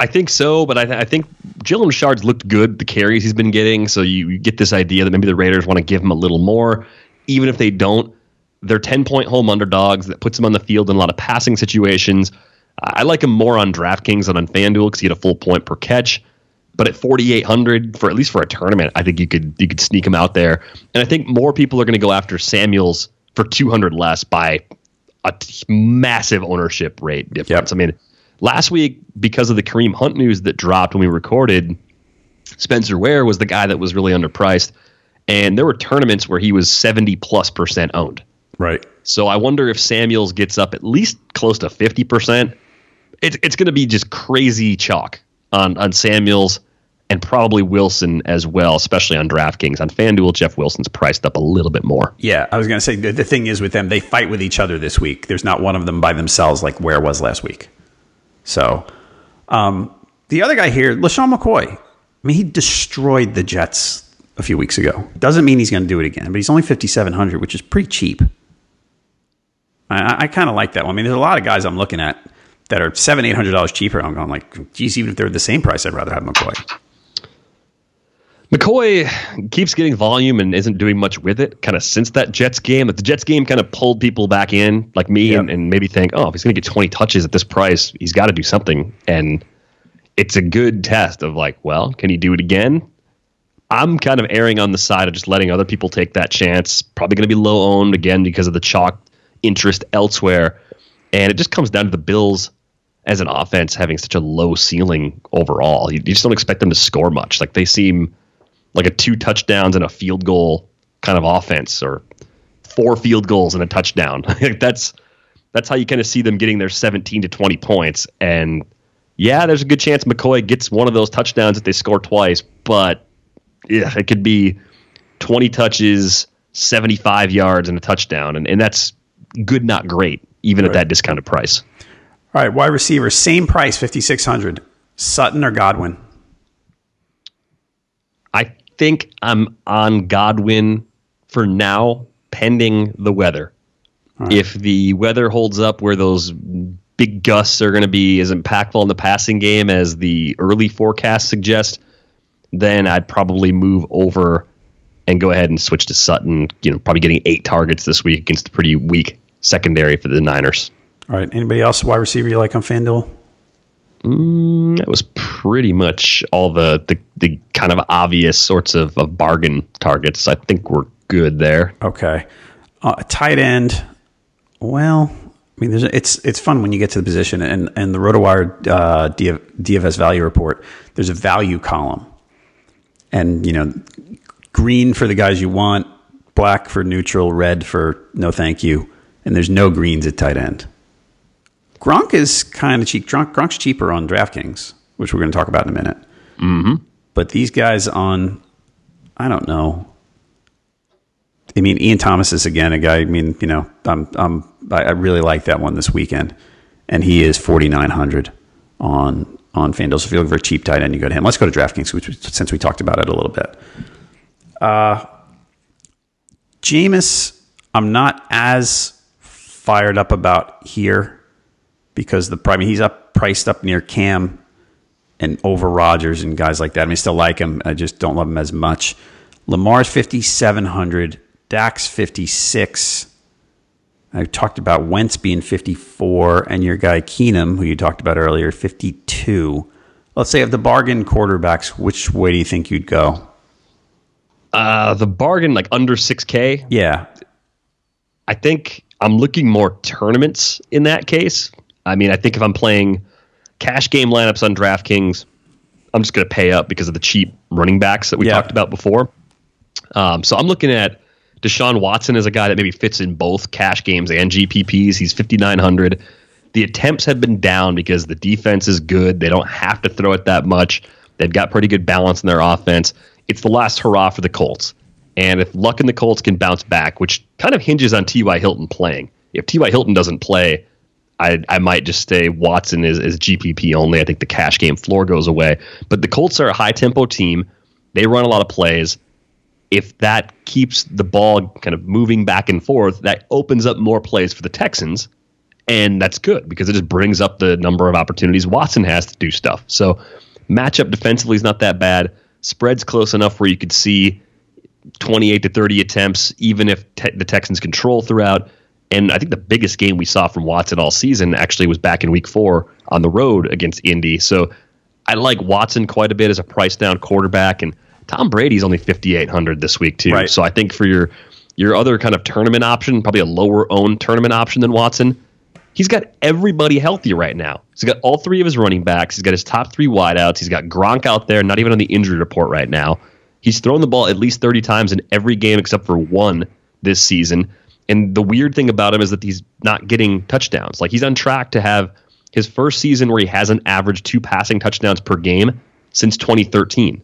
I think so, but I, th- I think Jalen Richard's looked good the carries he's been getting. So you, you get this idea that maybe the Raiders want to give him a little more, even if they don't. They're ten point home underdogs that puts him on the field in a lot of passing situations. I like him more on DraftKings than on FanDuel because you get a full point per catch. But at 4,800 for at least for a tournament, I think you could you could sneak him out there. And I think more people are going to go after Samuels for 200 less by a t- massive ownership rate difference. Yep. I mean, last week because of the Kareem Hunt news that dropped when we recorded, Spencer Ware was the guy that was really underpriced, and there were tournaments where he was seventy plus percent owned. Right. So I wonder if Samuels gets up at least close to fifty percent. It's it's going to be just crazy chalk on on Samuels and probably Wilson as well, especially on DraftKings. On FanDuel, Jeff Wilson's priced up a little bit more. Yeah, I was going to say the, the thing is with them, they fight with each other this week. There's not one of them by themselves like Ware was last week. So, um, the other guy here, LeSean McCoy, I mean, he destroyed the Jets a few weeks ago. Doesn't mean he's going to do it again, but he's only 5,700, which is pretty cheap. I, I kind of like that one. I mean, there's a lot of guys I'm looking at. That are seven, eight hundred dollars cheaper. I'm going like, geez, even if they're the same price, I'd rather have McCoy. McCoy keeps getting volume and isn't doing much with it. Kind of since that Jets game, the Jets game kind of pulled people back in, like me, yep. and, and, maybe think, oh, if he's going to get 20 touches at this price, he's got to do something. And it's a good test of like, well, can he do it again? I'm kind of erring on the side of just letting other people take that chance. Probably going to be low owned again because of the chalk interest elsewhere. And it just comes down to the Bills as an offense having such a low ceiling overall. You, you just don't expect them to score much. Like they seem like a two touchdowns and a field goal kind of offense or four field goals and a touchdown. that's that's how you kind of see them getting their 17 to 20 points. And yeah, there's a good chance McCoy gets one of those touchdowns if they score twice, but yeah, it could be 20 touches, 75 yards, and a touchdown. And, and that's good, not great, even right. at that discounted price. All right, wide receiver, same price, 5,600. Sutton or Godwin? I think I'm on Godwin for now, pending the weather. Right. If the weather holds up where those big gusts are going to be as impactful in the passing game as the early forecast suggests, then I'd probably move over and go ahead and switch to Sutton. You know, probably getting eight targets this week against a pretty weak secondary for the Niners. All right. Anybody else wide receiver you like on FanDuel? Mm, that was pretty much all the, the, the kind of obvious sorts of, of bargain targets. I think we're good there. Okay. Uh, tight end. Well, I mean, it's it's fun when you get to the position and and the RotoWire uh, DFS value report. There's a value column, and you know, green for the guys you want, black for neutral, red for no thank you, and there's no greens at tight end. Gronk is kind of cheap. Gronk, Gronk's cheaper on DraftKings, which we're going to talk about in a minute. Mm-hmm. But these guys on, I don't know. I mean, Ian Thomas is again a guy. I mean, you know, I'm, I'm, I really like that one this weekend, and he is 4,900 on on FanDuel. So if you're looking for a cheap tight end, you go to him. Let's go to DraftKings, which, since we talked about it a little bit. Uh, Jameis, I'm not as fired up about here because the I mean he's up priced up near Cam and over Rodgers and guys like that. I mean, I still like him. I just don't love him as much. Lamar's 5,700. Dak's 56. I talked about Wentz being 54 and your guy Keenum, who you talked about earlier, 52. Let's say of the bargain quarterbacks, which way do you think you'd go? Uh, the bargain, like under 6K? Yeah. I think I'm looking more tournaments in that case. I mean, I think if I'm playing cash game lineups on DraftKings, I'm just going to pay up because of the cheap running backs that we yeah. talked about before. Um, so I'm looking at Deshaun Watson as a guy that maybe fits in both cash games and GPPs. He's 5,900. The attempts have been down because the defense is good. They don't have to throw it that much. They've got pretty good balance in their offense. It's the last hurrah for the Colts. And if Luck and the Colts can bounce back, which kind of hinges on T.Y. Hilton playing, if T.Y. Hilton doesn't play, I, I might just stay Watson is, is GPP only. I think the cash game floor goes away. But the Colts are a high tempo team. They run a lot of plays. If that keeps the ball kind of moving back and forth, that opens up more plays for the Texans. And that's good because it just brings up the number of opportunities Watson has to do stuff. So matchup defensively is not that bad. Spread's close enough where you could see 28 to 30 attempts, even if te- the Texans control throughout. And I think the biggest game we saw from Watson all season actually was back in week four on the road against Indy. So I like Watson quite a bit as a price down quarterback. And Tom Brady's only 5,800 this week, too. Right. So I think for your your other kind of tournament option, probably a lower owned tournament option than Watson, he's got everybody healthy right now. He's got all three of his running backs. He's got his top three wideouts. He's got Gronk out there, not even on the injury report right now. He's thrown the ball at least 30 times in every game except for one this season. And the weird thing about him is that he's not getting touchdowns. Like he's on track to have his first season where he hasn't averaged two passing touchdowns per game since 2013.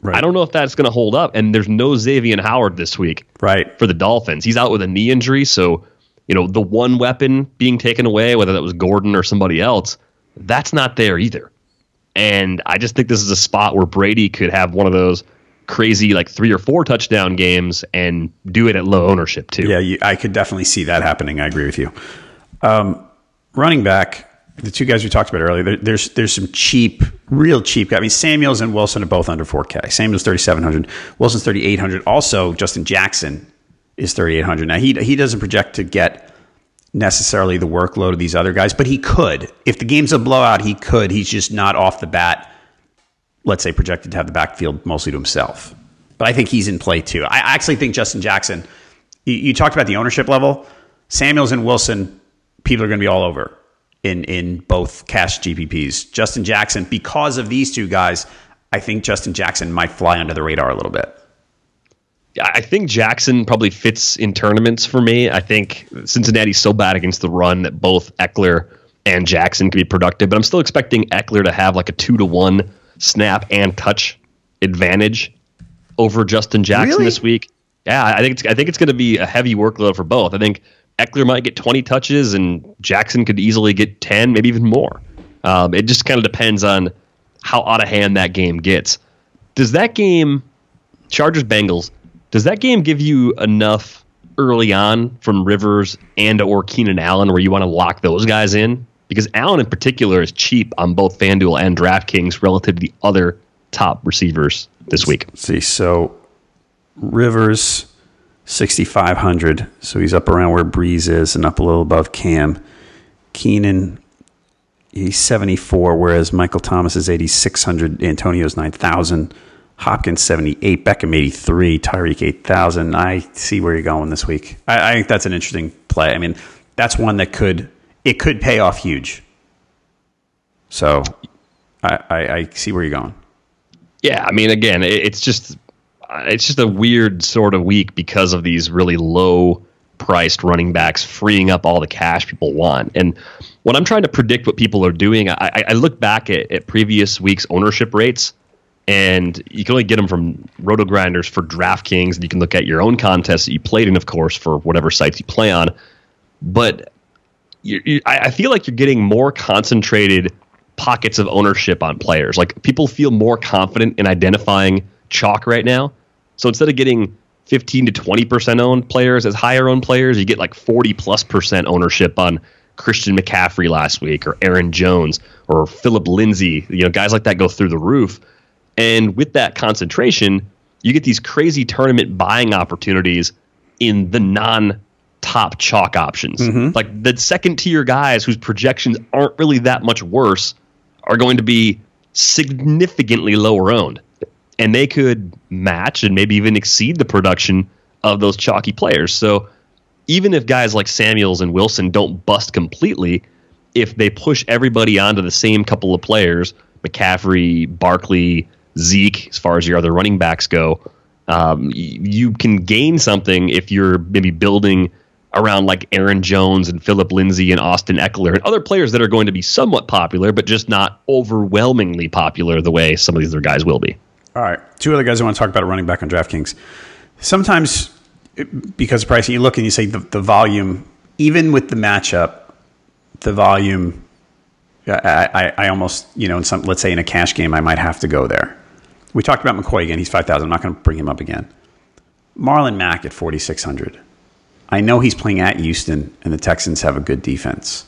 Right. I don't know if that's going to hold up. And there's no Xavier Howard this week, right, for the Dolphins. He's out with a knee injury, so you know the one weapon being taken away, whether that was Gordon or somebody else, that's not there either. And I just think this is a spot where Brady could have one of those crazy like three or four touchdown games and do it at low ownership too. Yeah, you, I could definitely see that happening. I agree with you. Um, running back, the two guys we talked about earlier, there, there's there's some cheap, real cheap guys. I mean, Samuels and Wilson are both under 4K. Samuels 3,700, Wilson's 3,800. Also, Justin Jackson is 3,800. Now he he doesn't project to get necessarily the workload of these other guys, but he could. If the game's a blowout, he could. He's just not off the bat. Let's say projected to have the backfield mostly to himself. But I think he's in play too. I actually think Justin Jackson. You, you talked about the ownership level. Samuels and Wilson, people are going to be all over in in both cash GPPs. Justin Jackson, because of these two guys, I think Justin Jackson might fly under the radar a little bit. I think Jackson probably fits in tournaments for me. I think Cincinnati's so bad against the run that both Ekeler and Jackson can be productive, but I'm still expecting Ekeler to have like a two to one snap and touch advantage over Justin Jackson really? this week. Yeah, I think it's I think it's going to be a heavy workload for both. I think Ekeler might get 20 touches and Jackson could easily get 10, maybe even more. Um, it just kind of depends on how out of hand that game gets. Does that game, Chargers Bengals, does that game give you enough early on from Rivers and or Keenan Allen where you want to lock those guys in? Because Allen in particular is cheap on both FanDuel and DraftKings relative to the other top receivers this week. Let's see, so Rivers 6,500. So he's up around where Brees is and up a little above Cam. Keenan, he's 74, whereas Michael Thomas is 8,600. Antonio's 9,000. Hopkins 78, Beckham 83, Tyreek 8,000. I see where you're going this week. I, I, think that's an interesting play. I mean, that's one that could it could pay off huge. So I, I, I see where you're going. Yeah, I mean, again, it, it's just it's just a weird sort of week because of these really low priced running backs freeing up all the cash people want. And when I'm trying to predict what people are doing, I, I look back at, at previous weeks' ownership rates, and you can only get them from RotoGrinders for DraftKings, and you can look at your own contests that you played in, of course, for whatever sites you play on. But you, you, I, feel like you're getting more concentrated pockets of ownership on players. Like people feel more confident in identifying chalk right now so instead of getting 15 to 20% owned players as higher owned players, you get like 40 plus percent ownership on Christian McCaffrey last week or Aaron Jones or Phillip Lindsay. You know, guys like that go through the roof. And with that concentration, you get these crazy tournament buying opportunities in the non top chalk options. Mm-hmm. Like the second tier guys whose projections aren't really that much worse are going to be significantly lower owned and they could match and maybe even exceed the production of those chalky players. So even if guys like Samuels and Wilson don't bust completely, if they push everybody onto the same couple of players, McCaffrey, Barkley, Zeke, as far as your other running backs go, um, you can gain something if you're maybe building around like Aaron Jones and Phillip Lindsay and Austin Ekeler and other players that are going to be somewhat popular, but just not overwhelmingly popular the way some of these other guys will be. All right. Two other guys I want to talk about running back on DraftKings. Sometimes, because of pricing, you look and you say the, the volume, even with the matchup, the volume, I, I, I almost, you know, in some, let's say in a cash game, I might have to go there. We talked about McCoy again. He's 5,000. I'm not going to bring him up again. Marlon Mack at 4,600. I know he's playing at Houston, and the Texans have a good defense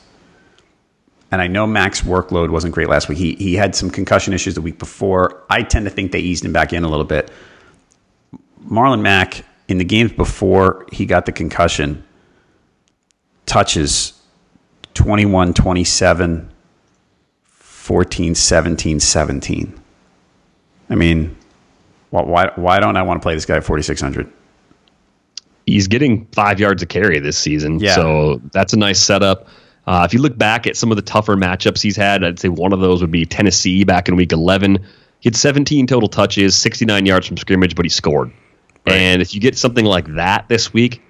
and I know Mack's workload wasn't great last week. He he had some concussion issues the week before. I tend to think they eased him back in a little bit. Marlon Mack in the games before he got the concussion touches 21 27 14 17 17. I mean, why why don't I want to play this guy at 4600? He's getting 5 yards a carry this season. Yeah. So that's a nice setup. Uh, if you look back at some of the tougher matchups he's had, I'd say one of those would be Tennessee back in week 11. He had 17 total touches, 69 yards from scrimmage, but he scored. Right. And if you get something like that this week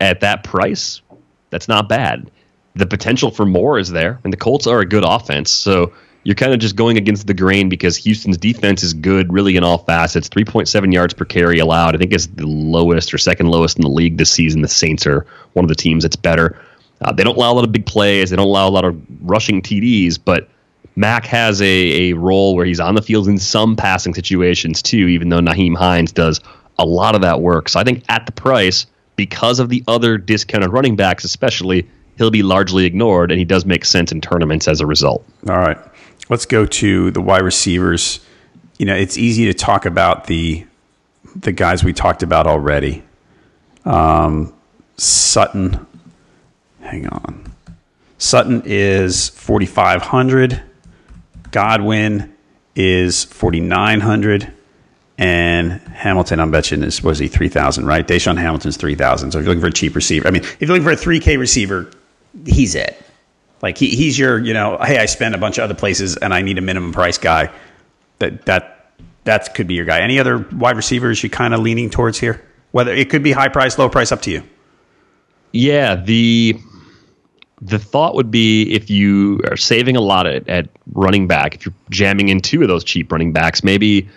at that price, that's not bad. The potential for more is there, and the Colts are a good offense. So you're kind of just going against the grain because Houston's defense is good, really in all facets. 3.7 yards per carry allowed. I think it's the lowest or second lowest in the league this season. The Saints are one of the teams that's better. Uh, they don't allow a lot of big plays. They don't allow a lot of rushing TDs, but Mack has a, a role where he's on the field in some passing situations too, even though Nyheim Hines does a lot of that work. So I think at the price, because of the other discounted running backs, especially, he'll be largely ignored, and he does make sense in tournaments as a result. All right. Let's go to the wide receivers. You know, it's easy to talk about the the guys we talked about already. Um, Sutton, hang on. Sutton is 4,500. Godwin is 4,900. And Hamilton, I'm betting, is was he 3,000, right? DaeSean Hamilton's 3,000. So if you're looking for a cheap receiver, I mean, if you're looking for a 3K receiver, he's it. Like he, he's your, you know, hey, I spend a bunch of other places and I need a minimum price guy. That that that could be your guy. Any other wide receivers you kind of leaning towards here? Whether it could be high price, low price, up to you. Yeah, the the thought would be if you are saving a lot at, at running back, if you're jamming in two of those cheap running backs, maybe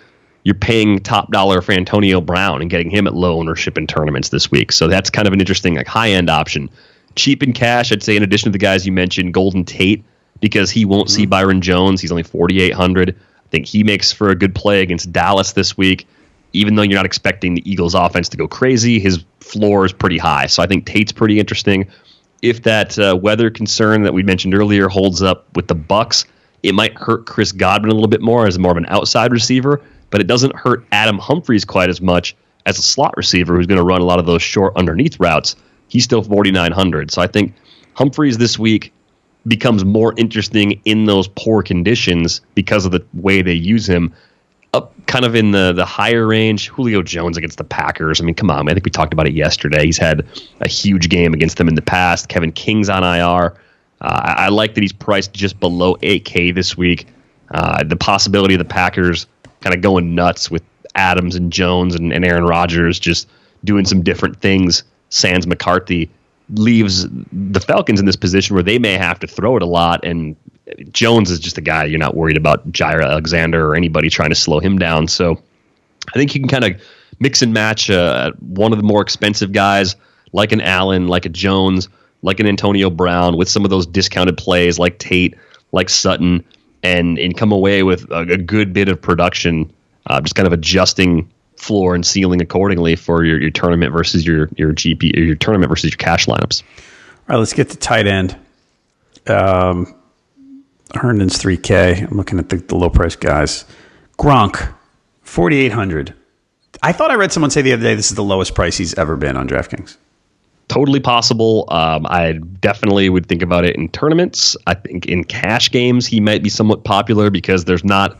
you're paying top dollar for Antonio Brown and getting him at low ownership in tournaments this week. So that's kind of an interesting like high end option. Cheap in cash, I'd say in addition to the guys you mentioned, Golden Tate, because he won't mm-hmm. see Byron Jones. He's only 4,800. I think he makes for a good play against Dallas this week. Even though you're not expecting the Eagles offense to go crazy, his floor is pretty high. So I think Tate's pretty interesting. If that uh, weather concern that we mentioned earlier holds up with the Bucs, it might hurt Chris Godwin a little bit more as more of an outside receiver, but it doesn't hurt Adam Humphries quite as much as a slot receiver who's going to run a lot of those short underneath routes he's still 4,900. So I think Humphries this week becomes more interesting in those poor conditions because of the way they use him. Up kind of in the the higher range, Julio Jones against the Packers. I mean, come on, man. I think we talked about it yesterday. He's had a huge game against them in the past. Kevin King's on IR. Uh, I, I, like that he's priced just below 8K this week. Uh, the possibility of the Packers kind of going nuts with Adams and Jones and, and Aaron Rodgers just doing some different things Sans McCarthy leaves the Falcons in this position where they may have to throw it a lot. And Jones is just a guy you're not worried about Jaire Alexander or anybody trying to slow him down. So I think you can kind of mix and match uh, one of the more expensive guys like an Allen, like a Jones, like an Antonio Brown with some of those discounted plays like Tate, like Sutton, and and come away with a, a good bit of production. Uh, just kind of adjusting floor and ceiling accordingly for your, your tournament versus your your GP or your tournament versus your cash lineups. All right, let's get to tight end. Um, Herndon's 3K. I'm looking at the, the low price guys. Gronk, 4,800. I thought I read someone say the other day this is the lowest price he's ever been on DraftKings. Totally possible. Um, I definitely would think about it in tournaments. I think in cash games he might be somewhat popular because there's not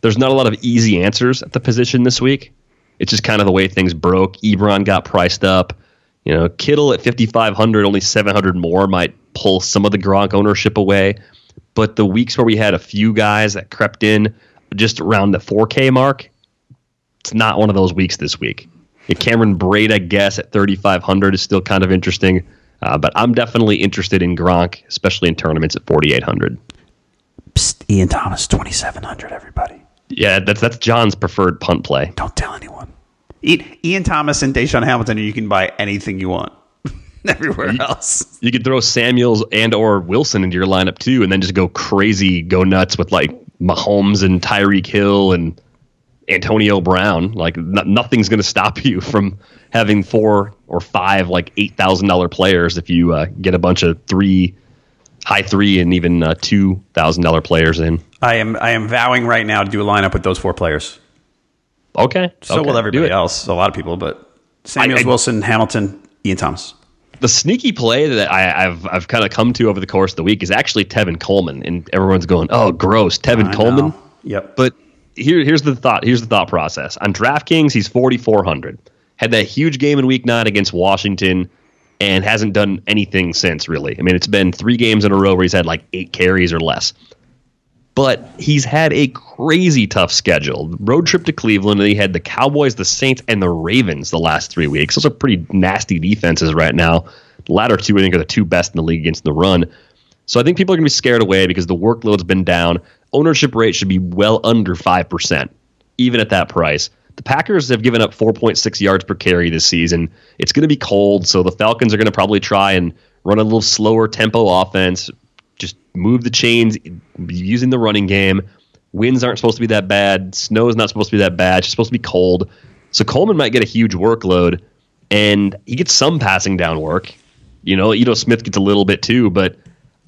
there's not a lot of easy answers at the position this week. It's just kind of the way things broke. Ebron got priced up. You know, Kittle at 5,500, only 700 more might pull some of the Gronk ownership away. But the weeks where we had a few guys that crept in just around the 4K mark, it's not one of those weeks this week. Cameron Brate, I guess, at 3,500 is still kind of interesting. Uh, but I'm definitely interested in Gronk, especially in tournaments at 4,800. Psst, Ian Thomas, 2,700, everybody. Yeah, that's that's John's preferred punt play. Don't tell anyone. Ian Thomas and DaeSean Hamilton, you can buy anything you want everywhere you, else. You could throw Samuels and or Wilson into your lineup too, and then just go crazy, go nuts with like Mahomes and Tyreek Hill and Antonio Brown. Like n- nothing's going to stop you from having four or five like eight thousand dollar players if you uh, get a bunch of three, high three, and even uh, two thousand dollar players in. I am I am vowing right now to do a lineup with those four players. Okay. So okay. will everybody else. A lot of people, but Samuels, I, I, Wilson, Hamilton, Ian Thomas. The sneaky play that I, have I've kind of come to over the course of the week is actually Tevin Coleman, and everyone's going, "Oh, gross, Tevin I Coleman." Know. Yep. But here, here's the thought. Here's the thought process. On DraftKings, he's 4,400. Had that huge game in Week Nine against Washington, and hasn't done anything since. Really, I mean, it's been three games in a row where he's had like eight carries or less but he's had a crazy tough schedule. Road trip to Cleveland, and he had the Cowboys, the Saints, and the Ravens the last three weeks. Those are pretty nasty defenses right now. The latter two, I think, are the two best in the league against the run. So I think people are going to be scared away because the workload's been down. Ownership rate should be well under 5%, even at that price. The Packers have given up 4.6 yards per carry this season. It's going to be cold, so the Falcons are going to probably try and run a little slower tempo offense, just move the chains using the running game. Winds aren't supposed to be that bad. Snow is not supposed to be that bad. It's supposed to be cold. So Coleman might get a huge workload, and he gets some passing down work. You know, Ito Smith gets a little bit too, but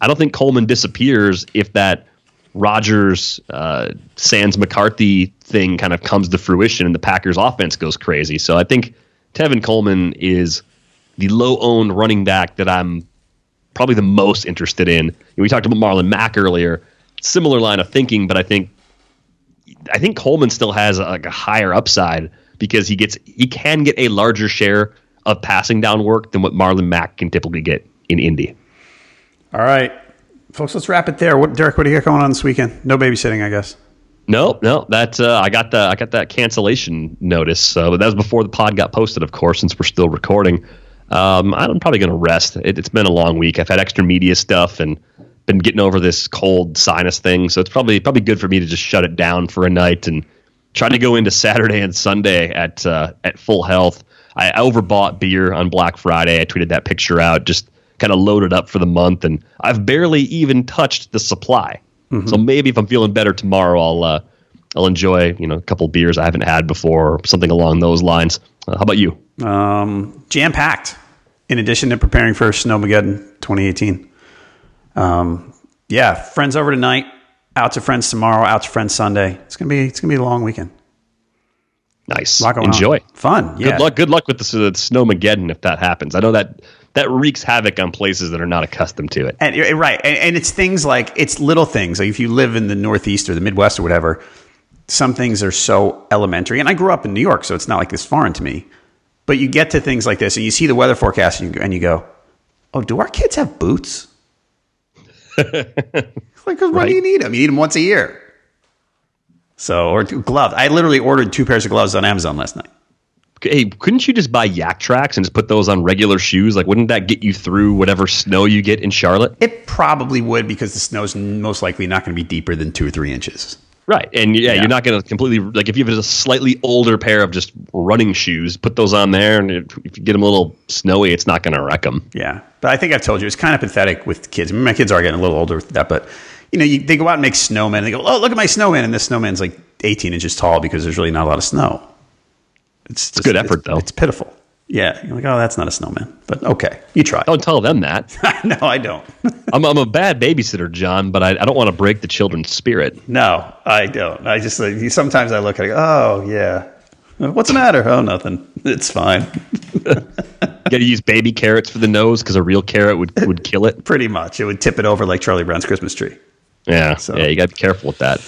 I don't think Coleman disappears if that Rodgers, uh, Sans McCarthy thing kind of comes to fruition and the Packers offense goes crazy. So I think Tevin Coleman is the low owned running back that I'm probably the most interested in. We talked about Marlon Mack earlier, similar line of thinking, but I think I think Coleman still has a, like a higher upside because he gets he can get a larger share of passing down work than what Marlon Mack can typically get in Indy. All right, folks, let's wrap it there. What, Derek, what do you got going on this weekend? No babysitting, I guess. No, no, that uh, I got the I got that cancellation notice. So that was before the pod got posted, of course, since we're still recording. Um, I'm probably going to rest. It, has been a long week. I've had extra media stuff and been getting over this cold sinus thing, so it's probably probably good for me to just shut it down for a night and trying to go into Saturday and Sunday at uh, at full health. I overbought beer on Black Friday. I tweeted that picture out, just kind of loaded up for the month, and I've barely even touched the supply. Mm-hmm. So maybe if I'm feeling better tomorrow, I'll uh, I'll enjoy you know a couple beers I haven't had before, or something along those lines. Uh, how about you? Um, Jam packed. In addition to preparing for Snowmageddon 2018. Um, yeah, friends over tonight. Out to friends tomorrow. Out to friends Sunday. It's gonna be it's gonna be a long weekend. Nice. Enjoy. On. Fun. Yeah. Good luck. Good luck with the, the Snowmageddon if that happens. I know that that wreaks havoc on places that are not accustomed to it. And right, and, and, it's things like it's little things. Like if you live in the Northeast or the Midwest or whatever, some things are so elementary. And I grew up in New York, so it's not like this foreign to me. But you get to things like this, and you see the weather forecast, and you, and you go, "Oh, do our kids have boots?" like, why right. do you need them? You need them once a year. So, or gloves. I literally ordered two pairs of gloves on Amazon last night. Hey, couldn't you just buy Yaktrax and just put those on regular shoes? Like, wouldn't that get you through whatever snow you get in Charlotte? It probably would because the snow's most likely not going to be deeper than two or three inches. Right. And yeah, yeah. you're not going to completely, like, if you have a slightly older pair of just running shoes, put those on there. And if you get them a little snowy, it's not going to wreck them. Yeah. But I think I've told you, it's kind of pathetic with kids. I mean, my kids are getting a little older with that, but you know, you, they go out and make snowmen. And they go, oh, look at my snowman, and this snowman's like 18 inches tall because there's really not a lot of snow. It's, just, good effort, it's, though. It's pitiful. Yeah, you're like, oh, that's not a snowman, but okay, you try. Don't tell them that. no, I don't. I'm, I'm a bad babysitter, John, but I, I don't want to break the children's spirit. No, I don't. I just like, sometimes I look at it. Oh yeah, what's the matter? Oh, nothing. It's fine. you got to use baby carrots for the nose because a real carrot would would kill it. Pretty much, it would tip it over like Charlie Brown's Christmas tree. Yeah, so. yeah, you got to be careful with that.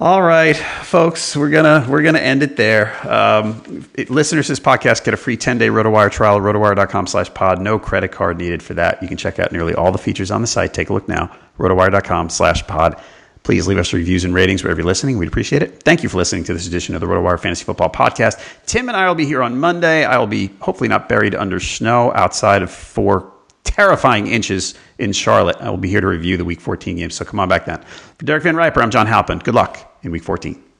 All right, folks, we're gonna we're gonna end it there. Um, it, listeners to this podcast get a free 10 day RotoWire trial at rotowire.com slash pod. No credit card needed for that. You can check out nearly all the features on the site. Take a look now, rotowire.com slash pod. Please leave us reviews and ratings wherever you're listening. We'd appreciate it. Thank you for listening to this edition of the RotoWire Fantasy Football Podcast. Tim and I will be here on Monday. I will be hopefully not buried under snow outside of four terrifying inches in Charlotte. I will be here to review the Week 14 games, so come on back then. For Derek VanRiper, I'm John Halpin. Good luck in Week 14.